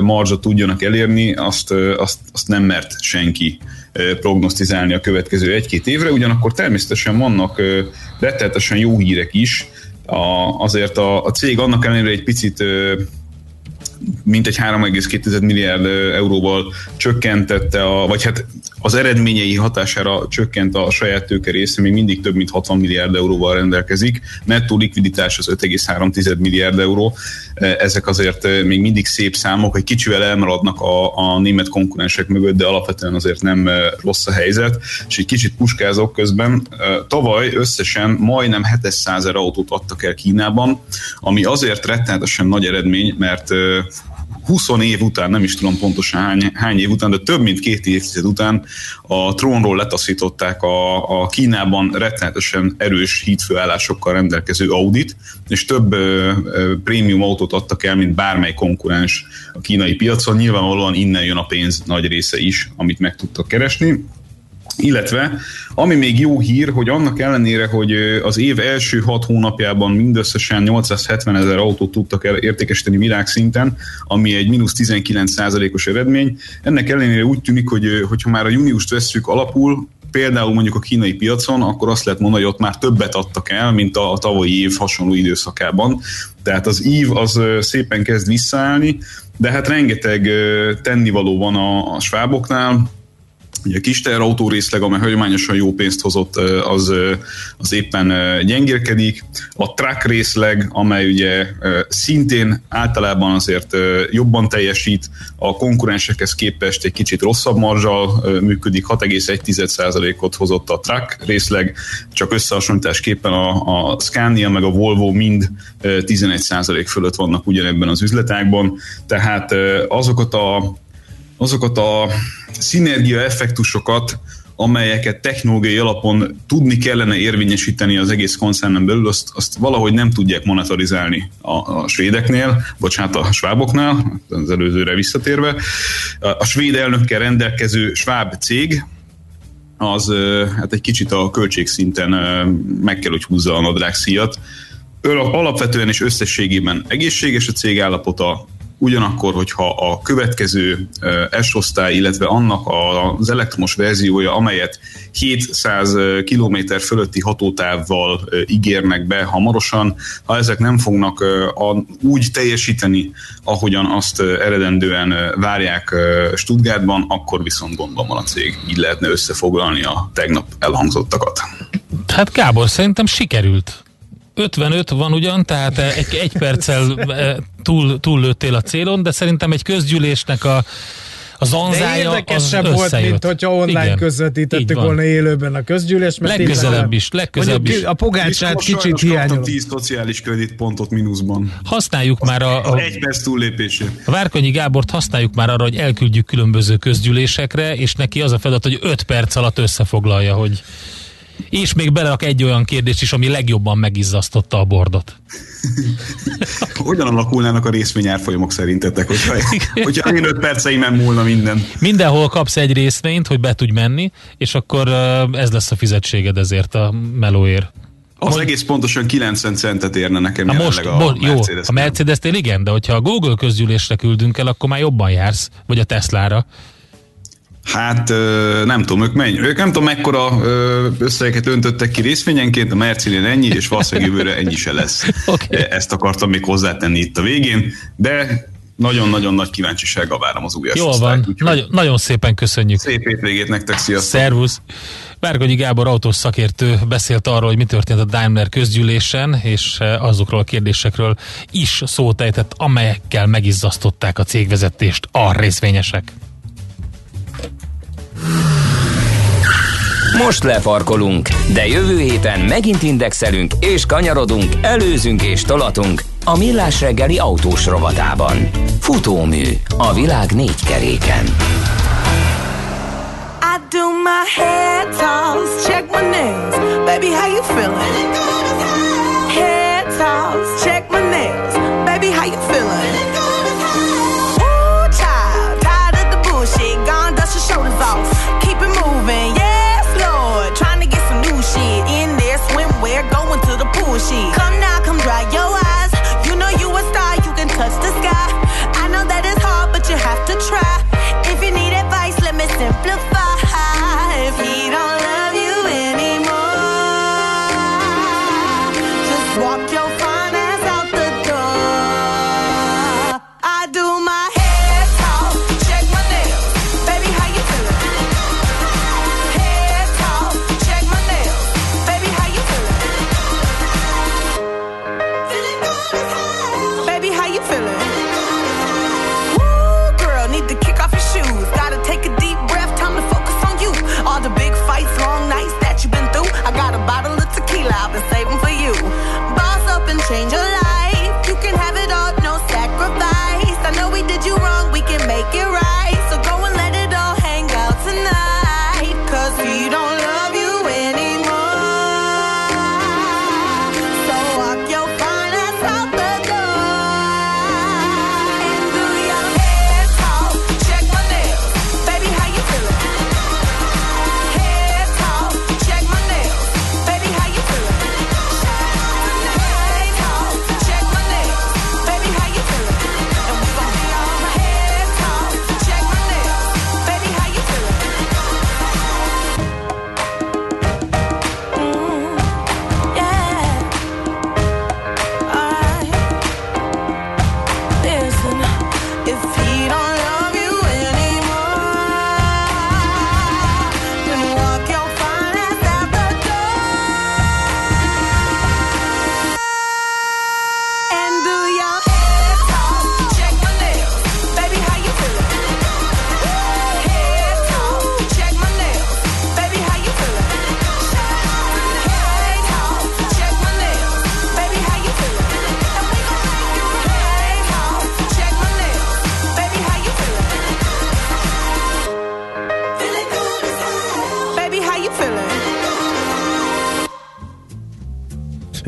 marzsot tudjanak elérni, azt, azt, azt nem mert senki prognosztizálni a következő egy-két évre, ugyanakkor természetesen vannak rettenetesen jó hírek is, a, azért a, a cég annak ellenére egy picit mintegy 3,2 milliárd euróval csökkentette, a, vagy hát az eredményei hatására csökkent a saját tőke része, még mindig több mint 60 milliárd euróval rendelkezik. Nettó likviditás az 5,3 milliárd euró. Ezek azért még mindig szép számok, egy kicsivel elmaradnak a, a német konkurensek mögött, de alapvetően azért nem rossz a helyzet. És egy kicsit puskázok közben. Tavaly összesen majdnem 700 autót adtak el Kínában, ami azért rettenetesen nagy eredmény, mert 20 év után, nem is tudom pontosan hány, hány év után, de több mint két évtized után a trónról letaszították a, a Kínában rettenetesen erős hídfőállásokkal rendelkező Audit, és több ö, ö, prémium autót adtak el, mint bármely konkurens a kínai piacon. Nyilvánvalóan innen jön a pénz nagy része is, amit meg tudtak keresni. Illetve, ami még jó hír, hogy annak ellenére, hogy az év első hat hónapjában mindösszesen 870 ezer autót tudtak értékesíteni világszinten, ami egy mínusz 19%-os eredmény, ennek ellenére úgy tűnik, hogy hogyha már a júniust vesszük alapul, például mondjuk a kínai piacon, akkor azt lehet mondani, hogy ott már többet adtak el, mint a tavalyi év hasonló időszakában. Tehát az ív az szépen kezd visszaállni, de hát rengeteg tennivaló van a, a sváboknál, Ugye a kis teherautó részleg, amely hagyományosan jó pénzt hozott, az, az éppen gyengérkedik. A truck részleg, amely ugye szintén általában azért jobban teljesít, a konkurensekhez képest egy kicsit rosszabb marzsal működik, 6,1%-ot hozott a truck részleg, csak összehasonlításképpen a, a Scania meg a Volvo mind 11% fölött vannak ugyanebben az üzletágban, tehát azokat a azokat a szinergia effektusokat, amelyeket technológiai alapon tudni kellene érvényesíteni az egész koncernen belül, azt, azt valahogy nem tudják monitorizálni a, a svédeknél, bocsánat, a sváboknál, az előzőre visszatérve. A svéd elnökkel rendelkező sváb cég, az hát egy kicsit a költségszinten meg kell, hogy húzza a nadrág szíjat. Alapvetően és összességében egészséges a cég állapota, ugyanakkor, hogyha a következő S-osztály, illetve annak az elektromos verziója, amelyet 700 km fölötti hatótávval ígérnek be hamarosan, ha ezek nem fognak úgy teljesíteni, ahogyan azt eredendően várják Stuttgartban, akkor viszont gondban van a cég. Így lehetne összefoglalni a tegnap elhangzottakat. Hát Gábor, szerintem sikerült 55 van ugyan, tehát egy, egy perccel túl, túl lőttél a célon, de szerintem egy közgyűlésnek a az anzája De érdekesebb az volt, mint hogyha online Igen, közvetítettük volna élőben a közgyűlés. Mert legközelebb is, legközelebb is. A pogácsát kicsit hiányol. 10 szociális kreditpontot mínuszban. Használjuk már a, a, egy perc túllépését. A Várkonyi Gábort használjuk már arra, hogy elküldjük különböző közgyűlésekre, és neki az a feladat, hogy 5 perc alatt összefoglalja, hogy és még belerak egy olyan kérdést is, ami legjobban megizzasztotta a bordot. Hogyan alakulnának a részvényárfolyamok szerintetek, hogyha, hogyha én öt perceimen múlna minden? Mindenhol kapsz egy részvényt, hogy be tudj menni, és akkor ez lesz a fizetséged ezért a melóért. Az most, egész pontosan 90 centet érne nekem Na most, a most, Jó, a Mercedes-nél igen, de hogyha a Google közgyűlésre küldünk el, akkor már jobban jársz, vagy a Teslára. Hát nem tudom, ők, mennyi, ők nem tudom mekkora összegeket öntöttek ki részvényenként, a Mercedes ennyi, és valószínűleg jövőre ennyi se lesz. okay. Ezt akartam még hozzátenni itt a végén, de nagyon-nagyon nagy kíváncsisággal várom az újas Jól van, úgyhogy... nagyon, nagyon szépen köszönjük. Szép hétvégét nektek, sziasztok! Szervusz! Várgonyi Gábor autós szakértő beszélt arról, hogy mi történt a Daimler közgyűlésen, és azokról a kérdésekről is szót ejtett, amelyekkel megizzasztották a cégvezetést a részvényesek. Most lefarkolunk, de jövő héten megint indexelünk és kanyarodunk, előzünk és tolatunk a Millás reggeli autós rovatában. Futómű a világ négy keréken. I do my head toss, check my nails. Baby, how you feeling? she.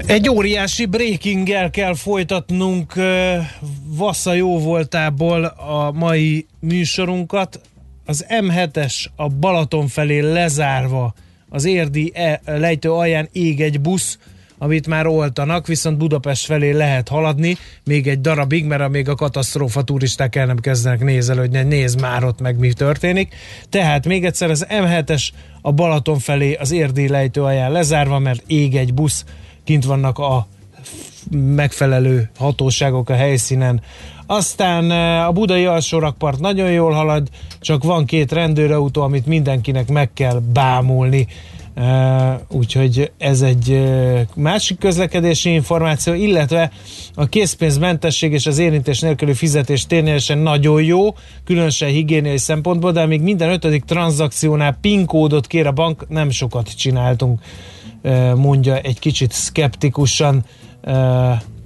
Egy óriási breakinggel kell folytatnunk Vassza jó voltából a mai műsorunkat. Az M7-es a Balaton felé lezárva az érdi e lejtő alján ég egy busz, amit már oltanak, viszont Budapest felé lehet haladni még egy darabig, mert még a katasztrófa turisták el nem kezdenek nézelődni, nézd már ott meg mi történik. Tehát még egyszer az M7-es a Balaton felé az érdi lejtő alján lezárva, mert ég egy busz, kint vannak a megfelelő hatóságok a helyszínen. Aztán eh, a budai alsórakpart nagyon jól halad, csak van két rendőrautó, amit mindenkinek meg kell bámulni. Uh, úgyhogy ez egy uh, másik közlekedési információ, illetve a készpénzmentesség és az érintés nélküli fizetés ténylegesen nagyon jó, különösen higiéniai szempontból, de még minden ötödik tranzakciónál PIN kódot kér a bank, nem sokat csináltunk, mondja egy kicsit szkeptikusan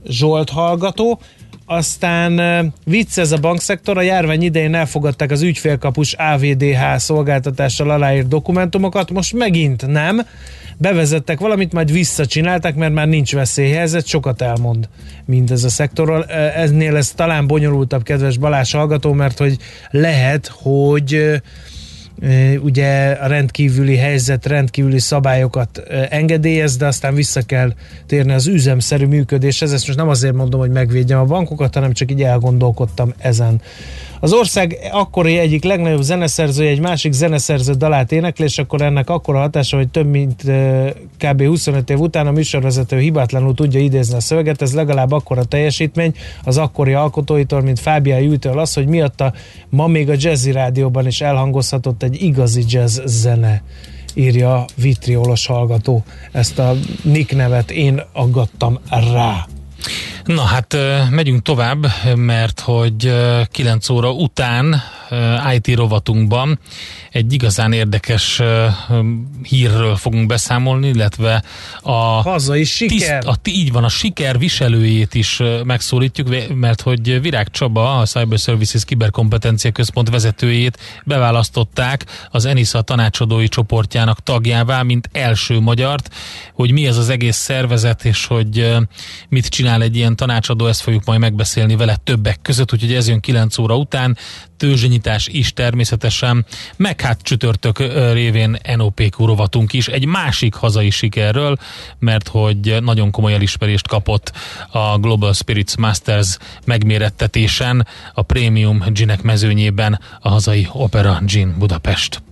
Zsolt hallgató. Aztán vicc ez a bankszektor, a járvány idején elfogadták az ügyfélkapus AVDH szolgáltatással aláírt dokumentumokat, most megint nem. Bevezettek valamit, majd visszacsinálták, mert már nincs veszélyhelyzet, sokat elmond mindez a szektorról. Eznél ez talán bonyolultabb, kedves Balázs hallgató, mert hogy lehet, hogy ugye a rendkívüli helyzet, rendkívüli szabályokat engedélyez, de aztán vissza kell térni az üzemszerű működéshez. Ezt most nem azért mondom, hogy megvédjem a bankokat, hanem csak így elgondolkodtam ezen. Az ország akkori egyik legnagyobb zeneszerzője egy másik zeneszerző dalát énekli, és akkor ennek akkora hatása, hogy több mint kb. 25 év után a műsorvezető hibátlanul tudja idézni a szöveget, ez legalább akkora teljesítmény az akkori alkotóitól, mint Fábián Jújtől az, hogy miatta ma még a jazzy rádióban is elhangozhatott egy igazi jazz zene írja vitriolos hallgató. Ezt a nick nevet én aggattam rá. Na hát megyünk tovább, mert hogy 9 óra után IT rovatunkban egy igazán érdekes hírről fogunk beszámolni, illetve a hazai siker. Tiszt, a, így van, a siker viselőjét is megszólítjuk, mert hogy Virág Csaba, a Cyber Services Kiberkompetencia Központ vezetőjét beválasztották az ENISA tanácsadói csoportjának tagjává, mint első magyart, hogy mi ez az egész szervezet, és hogy mit csinál egy ilyen tanácsadó, ezt fogjuk majd megbeszélni vele többek között, úgyhogy ez jön 9 óra után, tőzsnyitás is természetesen, meg hát csütörtök révén NOPQ rovatunk is egy másik hazai sikerről, mert hogy nagyon komoly elismerést kapott a Global Spirits Masters megmérettetésen a Premium Ginek mezőnyében a hazai Opera Gin Budapest.